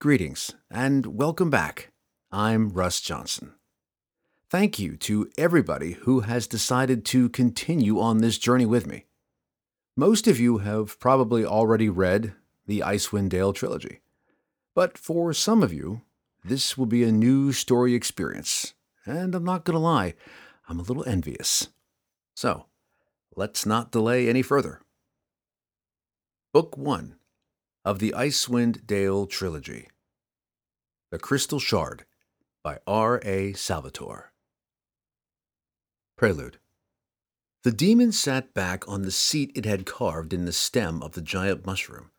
Greetings and welcome back. I'm Russ Johnson. Thank you to everybody who has decided to continue on this journey with me. Most of you have probably already read the Icewind Dale trilogy, but for some of you, this will be a new story experience, and I'm not going to lie, I'm a little envious. So, let's not delay any further. Book 1 of the Icewind Dale Trilogy The Crystal Shard by R. A. Salvatore. Prelude The demon sat back on the seat it had carved in the stem of the giant mushroom.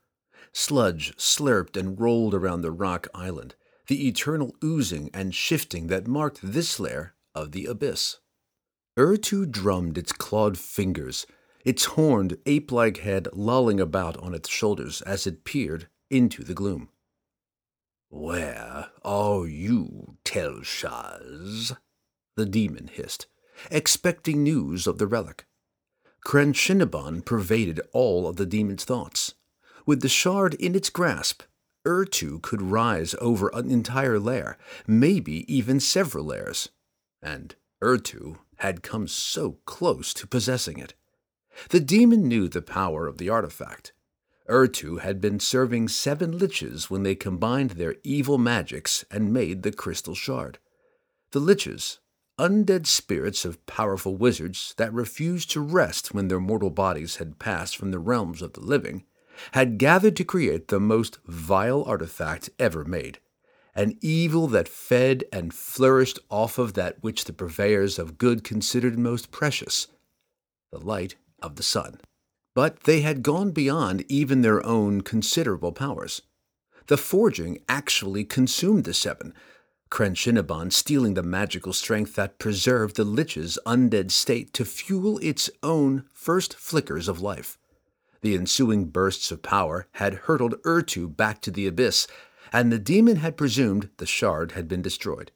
Sludge slurped and rolled around the rock island, the eternal oozing and shifting that marked this lair of the abyss. Errtu drummed its clawed fingers its horned, ape like head lolling about on its shoulders as it peered into the gloom. Where are you, Telshazz? The demon hissed, expecting news of the relic. Crenshinibon pervaded all of the demon's thoughts. With the shard in its grasp, Errtu could rise over an entire lair, maybe even several lairs. And Errtu had come so close to possessing it. The demon knew the power of the artifact. Errtu had been serving seven liches when they combined their evil magics and made the crystal shard. The liches, undead spirits of powerful wizards that refused to rest when their mortal bodies had passed from the realms of the living, had gathered to create the most vile artifact ever made, an evil that fed and flourished off of that which the purveyors of good considered most precious the light of the sun. But they had gone beyond even their own considerable powers. The forging actually consumed the seven, Crenshinibon stealing the magical strength that preserved the Lich's undead state to fuel its own first flickers of life. The ensuing bursts of power had hurtled Errtu back to the abyss, and the demon had presumed the shard had been destroyed.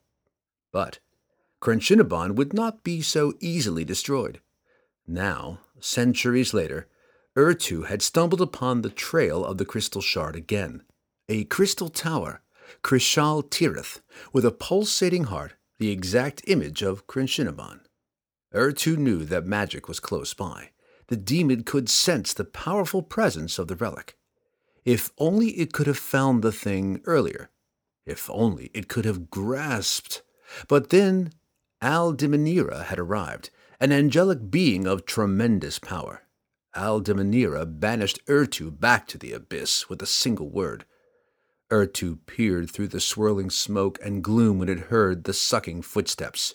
But Crenshinibon would not be so easily destroyed. Now centuries later, Errtu had stumbled upon the trail of the crystal shard again. A crystal tower, Cryshal-Tirith, with a pulsating heart, the exact image of Crenshinibon. Errtu knew that magic was close by. The demon could sense the powerful presence of the relic. If only it could have found the thing earlier. If only it could have grasped. But then Al Dimeneira had arrived, an angelic being of tremendous power. Al Dimeneira banished Errtu back to the abyss with a single word. Errtu peered through the swirling smoke and gloom when it heard the sucking footsteps.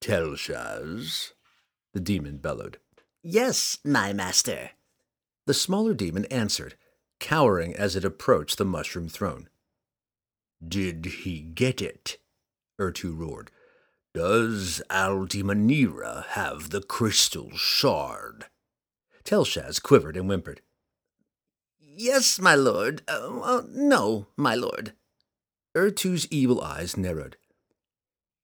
Telshazz, the demon bellowed. Yes, my master. The smaller demon answered, cowering as it approached the mushroom throne. Did he get it? Errtu roared. Does Al Dimeneira have the crystal shard? Telshazz quivered and whimpered. Yes, my lord. Uh, no, my lord. Errtu's evil eyes narrowed.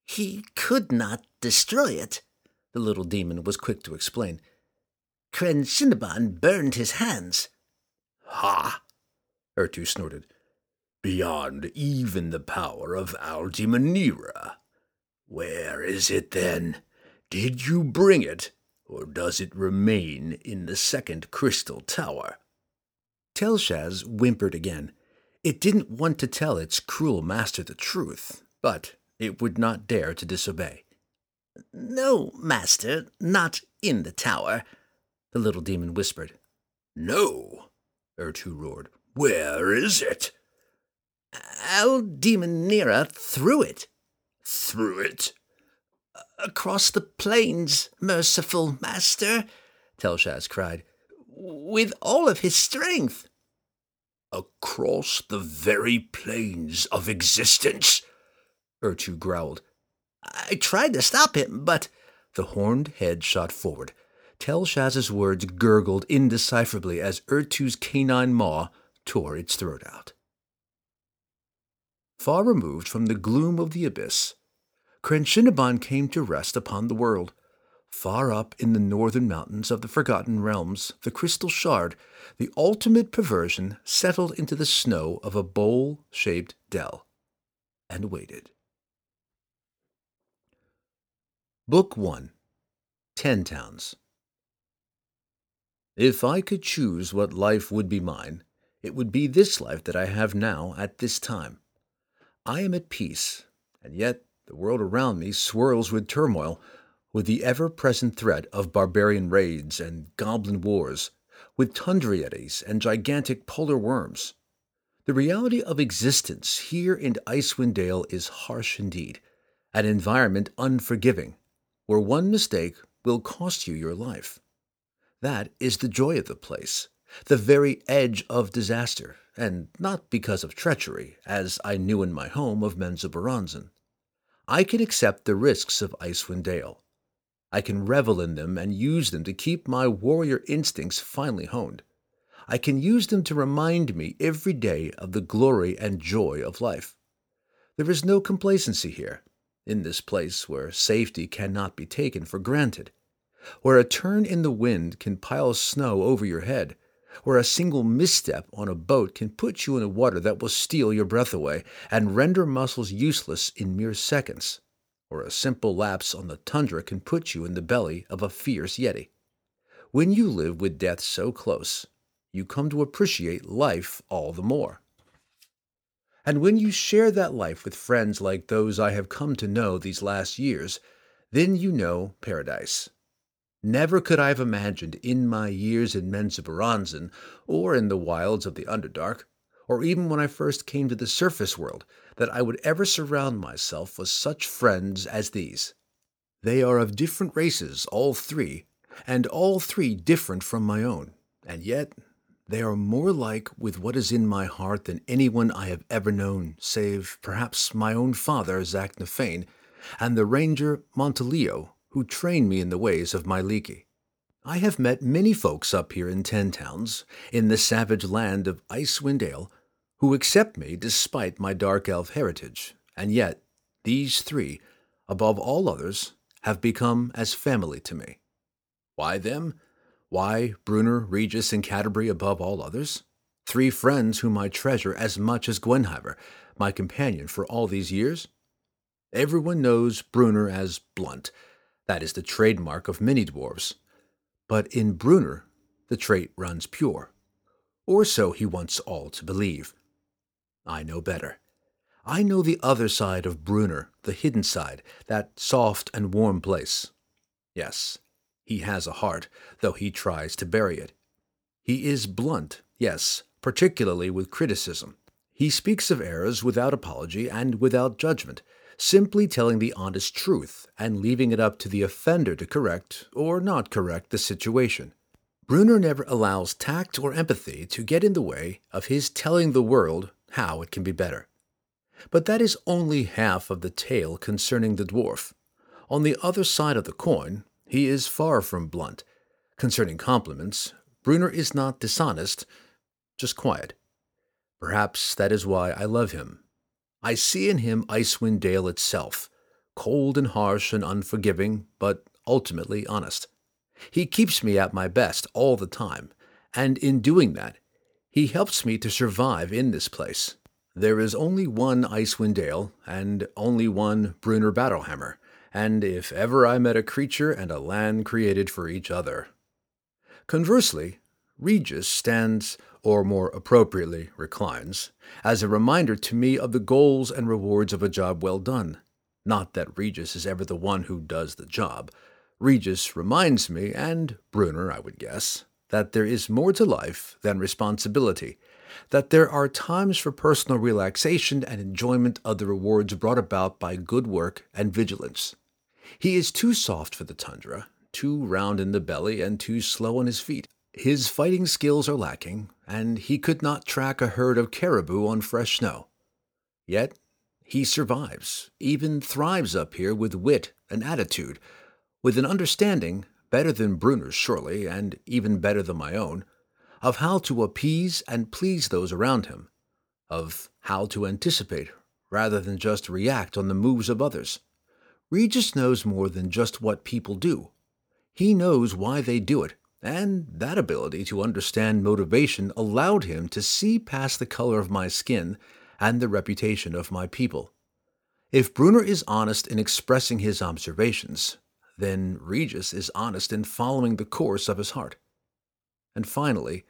He could not destroy it, the little demon was quick to explain. Crenshinibon burned his hands. Ha! Errtu snorted. Beyond even the power of Al Dimeneira. Where is it then? Did you bring it, or does it remain in the second crystal tower? Telshazz whimpered again. It didn't want to tell its cruel master the truth, but it would not dare to disobey. No, master, not in the tower, the little demon whispered. No, Errtu roared. Where is it? Al Dimeneira threw it through it? Across the plains, merciful master, Telshazz cried, with all of his strength. Across the very plains of existence? Errtu growled. I tried to stop him, but. The horned head shot forward. Telshazz's words gurgled indecipherably as Errtu's canine maw tore its throat out. Far removed from the gloom of the abyss, Crenshinibon came to rest upon the world, Far up in the northern mountains of the Forgotten Realms, the Crystal Shard, the ultimate perversion settled into the snow of a bowl shaped dell and waited. Book 1 Ten Towns If I could choose what life would be mine, it would be this life that I have now at this time. I am at peace, and yet the world around me swirls with turmoil, with the ever present threat of barbarian raids and goblin wars, with tundra yetis and gigantic polar worms. The reality of existence here in Icewind Dale is harsh indeed, an environment unforgiving, where one mistake will cost you your life. That is the joy of the place, the very edge of disaster, and not because of treachery, as I knew in my home of Menzoberranzan. I can accept the risks of Icewind Dale. I can revel in them and use them to keep my warrior instincts finely honed. I can use them to remind me every day of the glory and joy of life. There is no complacency here, in this place where safety cannot be taken for granted, where a turn in the wind can pile snow over your head, where a single misstep on a boat can put you in a water that will steal your breath away and render muscles useless in mere seconds, or a simple lapse on the tundra can put you in the belly of a fierce yeti. When you live with death so close, you come to appreciate life all the more. And when you share that life with friends like those I have come to know these last years, then you know paradise. Never could I have imagined in my years in Menzoberranzan, or in the wilds of the Underdark, or even when I first came to the surface world, that I would ever surround myself with such friends as these. They are of different races, all three, and all three different from my own, and yet they are more like with what is in my heart than anyone I have ever known, save perhaps my own father, Zaknafein, and the ranger Montolio, who trained me in the ways of my Mielikki. I have met many folks up here in Ten Towns, in the savage land of Icewind Dale, who accept me despite my dark elf heritage, and yet these three, above all others, have become as family to me. Why them? Why Bruenor, Regis, and Catti-brie above all others? Three friends whom I treasure as much as Guenhwyvar, my companion for all these years? Everyone knows Bruenor as blunt, that is the trademark of many dwarves. But in Bruenor, the trait runs pure. Or so he wants all to believe. I know better. I know the other side of Bruenor, the hidden side, that soft and warm place. Yes, he has a heart, though he tries to bury it. He is blunt, yes, particularly with criticism. He speaks of errors without apology and without judgment, simply telling the honest truth and leaving it up to the offender to correct or not correct the situation. Bruenor never allows tact or empathy to get in the way of his telling the world how it can be better. But that is only half of the tale concerning the dwarf. On the other side of the coin, he is far from blunt. Concerning compliments, Bruenor is not dishonest, just quiet. Perhaps that is why I love him I see in him Icewind Dale itself, cold and harsh and unforgiving, but ultimately honest. He keeps me at my best all the time, and in doing that, he helps me to survive in this place. There is only one Icewind Dale, and only one Bruenor Battlehammer, and if ever I met a creature and a land created for each other. Conversely, Regis stands or more appropriately, reclines, as a reminder to me of the goals and rewards of a job well done. Not that Regis is ever the one who does the job. Regis reminds me, and Bruenor, I would guess, that there is more to life than responsibility, that there are times for personal relaxation and enjoyment of the rewards brought about by good work and vigilance. He is too soft for the tundra, too round in the belly, and too slow on his feet. His fighting skills are lacking, and he could not track a herd of caribou on fresh snow. Yet he survives, even thrives up here with wit and attitude, with an understanding, better than Bruenor's surely, and even better than my own, of how to appease and please those around him, of how to anticipate rather than just react on the moves of others. Regis knows more than just what people do, He knows why they do it, and that ability to understand motivation allowed him to see past the color of my skin and the reputation of my people. If Bruenor is honest in expressing his observations, then Regis is honest in following the course of his heart. And finally,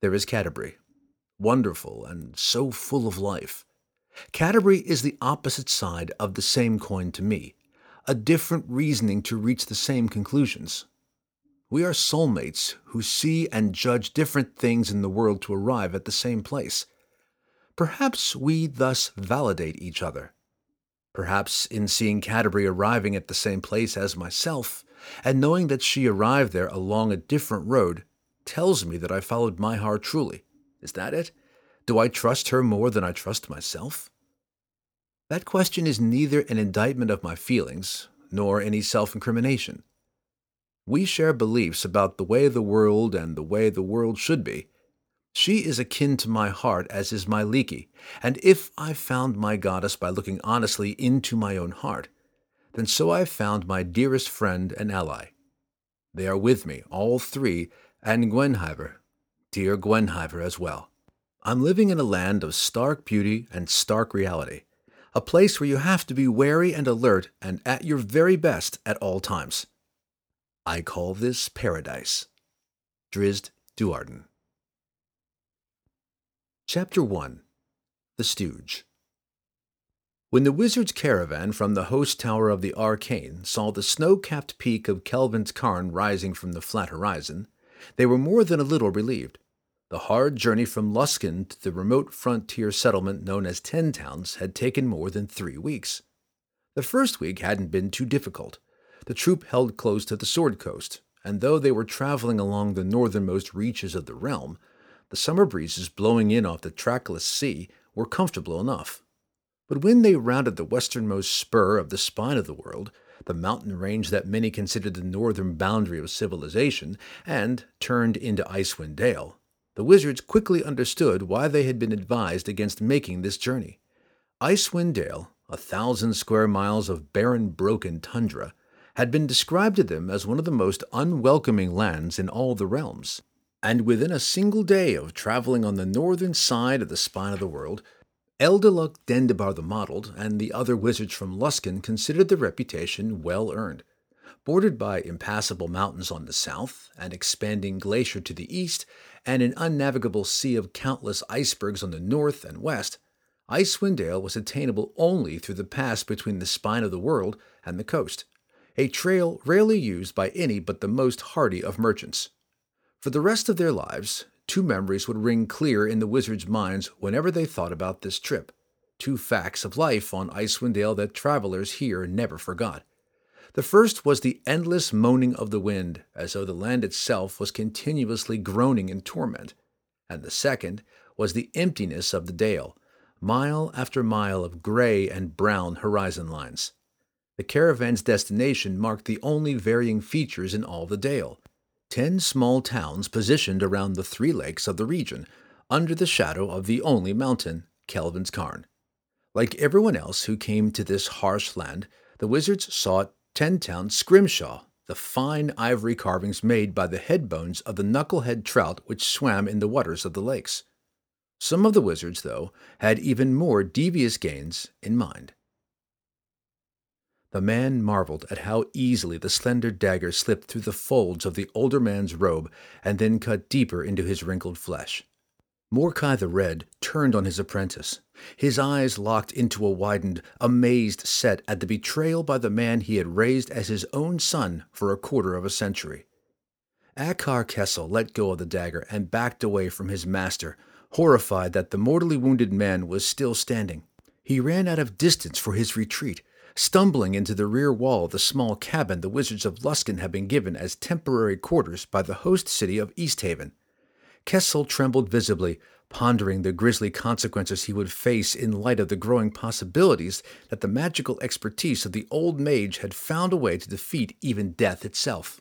there is Catti-brie, wonderful and so full of life. Catti-brie is the opposite side of the same coin to me, a different reasoning to reach the same conclusions. We are soulmates who see and judge different things in the world to arrive at the same place. Perhaps we thus validate each other. Perhaps in seeing Catti-brie arriving at the same place as myself, and knowing that she arrived there along a different road, tells me that I followed my heart truly. Is that it? Do I trust her more than I trust myself? That question is neither an indictment of my feelings nor any self incrimination. We share beliefs about the way the world and the way the world should be. She is akin to my heart as is Mielikki, and if I found my goddess by looking honestly into my own heart, then so I have found my dearest friend and ally. They are with me, all three, and Guenhwyvar, dear Guenhwyvar as well. I'm living in a land of stark beauty and stark reality, a place where you have to be wary and alert and at your very best at all times. I call this paradise. Drizzt Do'Urden. Chapter 1 The Stooge When the wizard's caravan from the host tower of the Arcane saw the snow capped peak of Kelvin's Cairn rising from the flat horizon, they were more than a little relieved. The hard journey from Luskan to the remote frontier settlement known as Ten Towns had taken more than three weeks. The first week hadn't been too difficult the troop held close to the Sword Coast, and though they were traveling along the northernmost reaches of the realm, the summer breezes blowing in off the trackless sea were comfortable enough. But when they rounded the westernmost spur of the spine of the world, the mountain range that many considered the northern boundary of civilization, and turned into Icewind Dale, the wizards quickly understood why they had been advised against making this journey. Icewind Dale, a thousand square miles of barren, broken tundra, had been described to them as one of the most unwelcoming lands in all the realms. And within a single day of traveling on the northern side of the spine of the world, Eldeluc Dendybar the Mottled and the other wizards from Luskan considered the reputation well earned. Bordered by impassable mountains on the south, an expanding glacier to the east, and an unnavigable sea of countless icebergs on the north and west, Icewind Dale was attainable only through the pass between the spine of the world and the coast a trail rarely used by any but the most hardy of merchants. For the rest of their lives, two memories would ring clear in the wizards' minds whenever they thought about this trip, two facts of life on Icewind Dale that travelers here never forgot. The first was the endless moaning of the wind, as though the land itself was continuously groaning in torment, and the second was the emptiness of the dale, mile after mile of gray and brown horizon lines. The caravan's destination marked the only varying features in all the Dale ten small towns positioned around the three lakes of the region, under the shadow of the only mountain, Kelvin's Cairn. Like everyone else who came to this harsh land, the wizards sought Ten Town Scrimshaw, the fine ivory carvings made by the head bones of the knucklehead trout which swam in the waters of the lakes. Some of the wizards, though, had even more devious gains in mind. The man marveled at how easily the slender dagger slipped through the folds of the older man's robe and then cut deeper into his wrinkled flesh. Morkai the Red turned on his apprentice, his eyes locked into a widened, amazed set at the betrayal by the man he had raised as his own son for a quarter of a century. Akar Kessel let go of the dagger and backed away from his master, horrified that the mortally wounded man was still standing. He ran out of distance for his retreat, stumbling into the rear wall of the small cabin the wizards of Luskan had been given as temporary quarters by the host city of Easthaven. Kessel trembled visibly, pondering the grisly consequences he would face in light of the growing possibilities that the magical expertise of the old mage had found a way to defeat even death itself.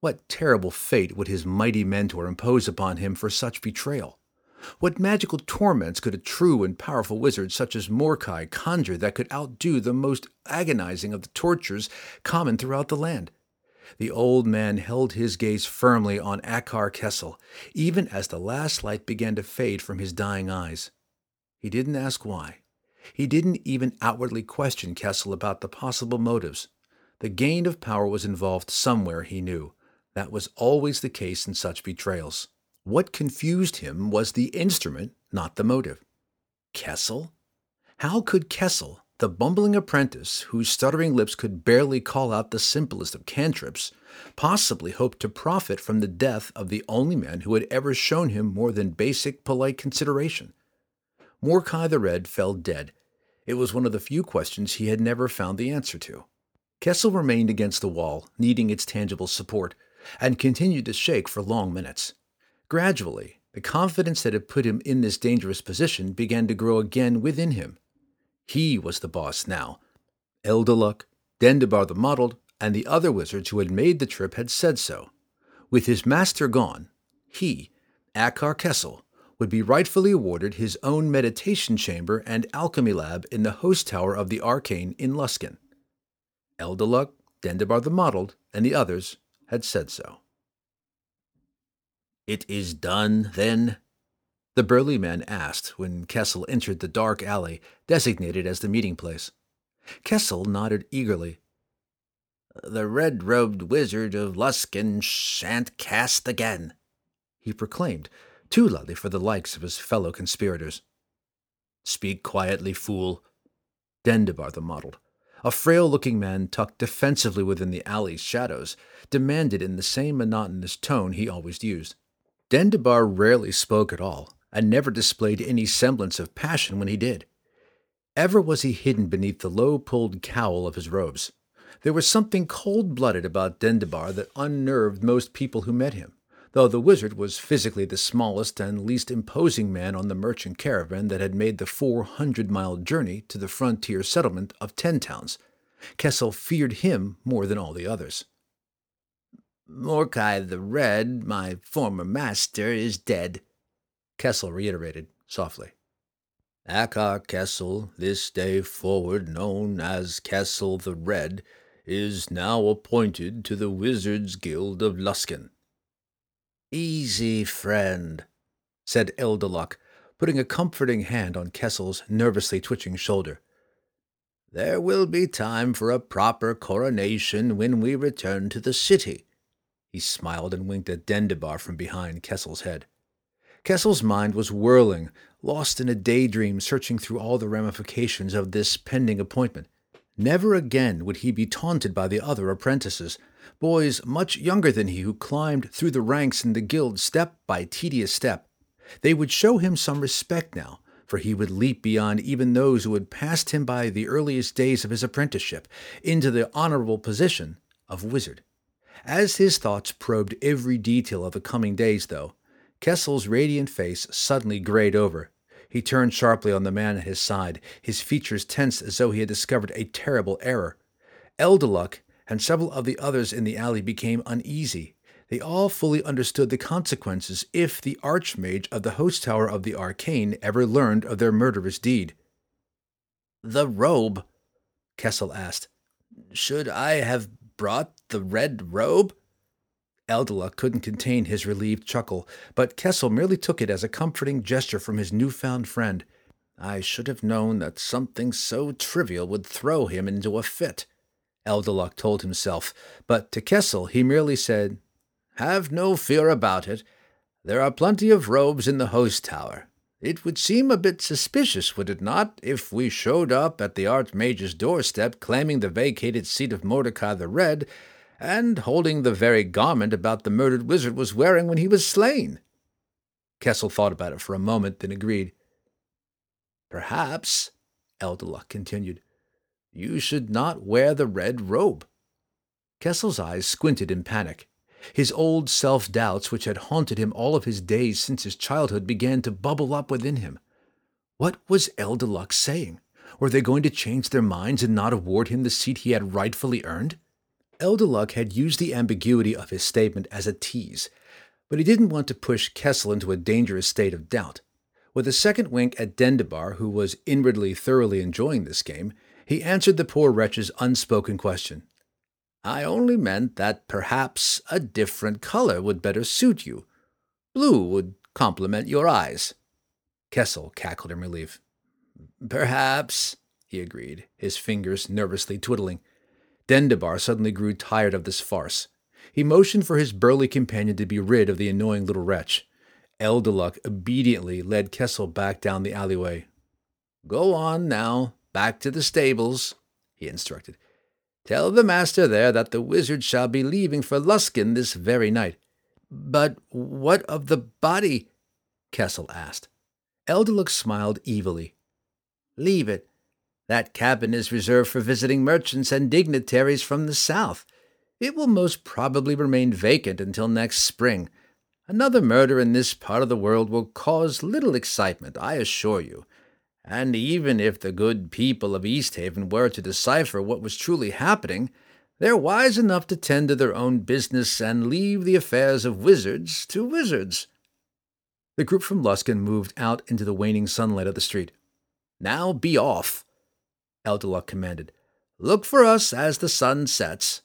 What terrible fate would his mighty mentor impose upon him for such betrayal? What magical torments could a true and powerful wizard such as Morkai conjure that could outdo the most agonizing of the tortures common throughout the land? The old man held his gaze firmly on Akar Kessel, even as the last light began to fade from his dying eyes. He didn't ask why. He didn't even outwardly question Kessel about the possible motives. The gain of power was involved somewhere, he knew. That was always the case in such betrayals. What confused him was the instrument, not the motive. Kessel? How could Kessel, the bumbling apprentice whose stuttering lips could barely call out the simplest of cantrips, possibly hope to profit from the death of the only man who had ever shown him more than basic polite consideration? Morkai the Red fell dead. It was one of the few questions he had never found the answer to. Kessel remained against the wall, needing its tangible support, and continued to shake for long minutes. Gradually, the confidence that had put him in this dangerous position began to grow again within him. He was the boss now. Eldeluc, Dendybar the Mottled, and the other wizards who had made the trip had said so. With his master gone, he, Akar Kessel, would be rightfully awarded his own meditation chamber and alchemy lab in the host tower of the Arcane in Luskan. Eldeluc, Dendybar the Mottled, and the others had said so. It is done, then? The burly man asked when Kessel entered the dark alley designated as the meeting place. Kessel nodded eagerly. The red robed wizard of Luskan shan't cast again, he proclaimed, too loudly for the likes of his fellow conspirators. Speak quietly, fool, Dendybar the mottled, a frail looking man tucked defensively within the alley's shadows, demanded in the same monotonous tone he always used. Dendybar rarely spoke at all, and never displayed any semblance of passion when he did. Ever was he hidden beneath the low pulled cowl of his robes. There was something cold blooded about Dendybar that unnerved most people who met him, though the wizard was physically the smallest and least imposing man on the merchant caravan that had made the four hundred mile journey to the frontier settlement of Ten Towns. Kessel feared him more than all the others. Morkai the Red, my former master, is dead, Kessel reiterated softly. Akar Kessel, this day forward known as Kessel the Red, is now appointed to the Wizards Guild of Luskan. Easy, friend, said Eldeluc, putting a comforting hand on Kessel's nervously twitching shoulder. There will be time for a proper coronation when we return to the city. He smiled and winked at Dendybar from behind Kessel's head. Kessel's mind was whirling, lost in a daydream searching through all the ramifications of this pending appointment. Never again would he be taunted by the other apprentices, boys much younger than he who climbed through the ranks in the guild step by tedious step. They would show him some respect now, for he would leap beyond even those who had passed him by the earliest days of his apprenticeship into the honorable position of wizard. As his thoughts probed every detail of the coming days, though, Kessel's radiant face suddenly grayed over. He turned sharply on the man at his side, his features tense as though he had discovered a terrible error. Eldeluc and several of the others in the alley became uneasy. They all fully understood the consequences if the Archmage of the Host Tower of the Arcane ever learned of their murderous deed. The robe? Kessel asked. Should I have brought the red robe? Eldeluc couldn't contain his relieved chuckle, but Kessel merely took it as a comforting gesture from his newfound friend. I should have known that something so trivial would throw him into a fit, Eldeluc told himself, but to Kessel he merely said, Have no fear about it. There are plenty of robes in the host tower. It would seem a bit suspicious, would it not, if we showed up at the Archmage's doorstep claiming the vacated seat of Morkai the Red and holding the very garment about the murdered wizard was wearing when he was slain. Kessel thought about it for a moment, then agreed. Perhaps, Eldeluc continued, you should not wear the red robe. Kessel's eyes squinted in panic. His old self doubts, which had haunted him all of his days since his childhood, began to bubble up within him. What was Eldeluc saying? Were they going to change their minds and not award him the seat he had rightfully earned? Eldeluc had used the ambiguity of his statement as a tease, but he didn't want to push Kessel into a dangerous state of doubt. With a second wink at Dendybar, who was inwardly thoroughly enjoying this game, he answered the poor wretch's unspoken question. I only meant that perhaps a different color would better suit you. Blue would complement your eyes. Kessel cackled in relief. Perhaps, he agreed, his fingers nervously twiddling. Dendybar suddenly grew tired of this farce. He motioned for his burly companion to be rid of the annoying little wretch. Eldeluc obediently led Kessel back down the alleyway. Go on now, back to the stables, he instructed. Tell the master there that the wizard shall be leaving for Luskan this very night. But what of the body? Kessel asked. Eldeluc smiled evilly. Leave it. That cabin is reserved for visiting merchants and dignitaries from the south. It will most probably remain vacant until next spring. Another murder in this part of the world will cause little excitement, I assure you. And even if the good people of Easthaven were to decipher what was truly happening, they're wise enough to tend to their own business and leave the affairs of wizards to wizards. The group from Luskan moved out into the waning sunlight of the street. Now be off, Eldeluc commanded. Look for us as the sun sets.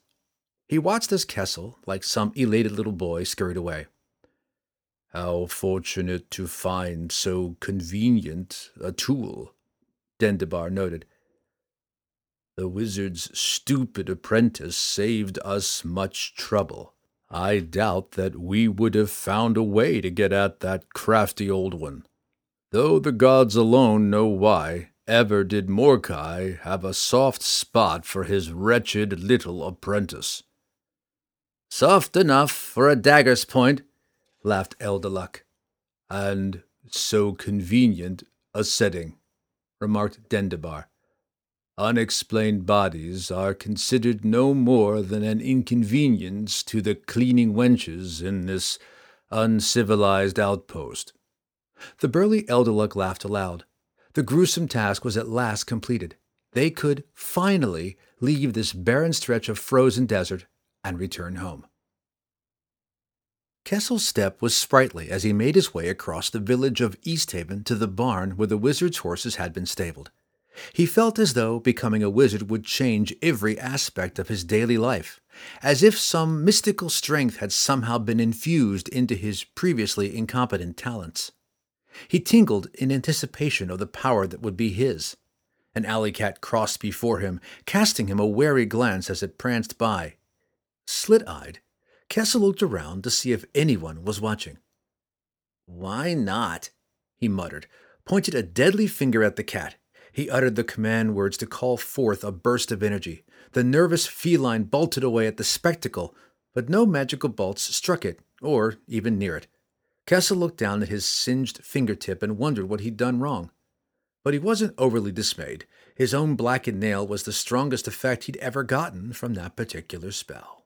He watched as Kessel, like some elated little boy, scurried away. How fortunate to find so convenient a tool, Dendybar noted. The wizard's stupid apprentice saved us much trouble. I doubt that we would have found a way to get at that crafty old one. Though the gods alone know why, ever did Morkai have a soft spot for his wretched little apprentice. Soft enough for a dagger's point, laughed Eldeluc. And so convenient a setting, remarked Dendybar. Unexplained bodies are considered no more than an inconvenience to the cleaning wenches in this uncivilized outpost. The burly Eldeluc laughed aloud. The gruesome task was at last completed. They could finally leave this barren stretch of frozen desert and return home. Kessel's step was sprightly as he made his way across the village of Easthaven to the barn where the wizard's horses had been stabled. He felt as though becoming a wizard would change every aspect of his daily life, as if some mystical strength had somehow been infused into his previously incompetent talents. He tingled in anticipation of the power that would be his. An alley cat crossed before him, casting him a wary glance as it pranced by. Slit eyed, Kessel looked around to see if anyone was watching. Why not? he muttered, pointed a deadly finger at the cat. He uttered the command words to call forth a burst of energy. The nervous feline bolted away at the spectacle, but no magical bolts struck it, or even near it. Kessel looked down at his singed fingertip and wondered what he'd done wrong. But he wasn't overly dismayed. His own blackened nail was the strongest effect he'd ever gotten from that particular spell.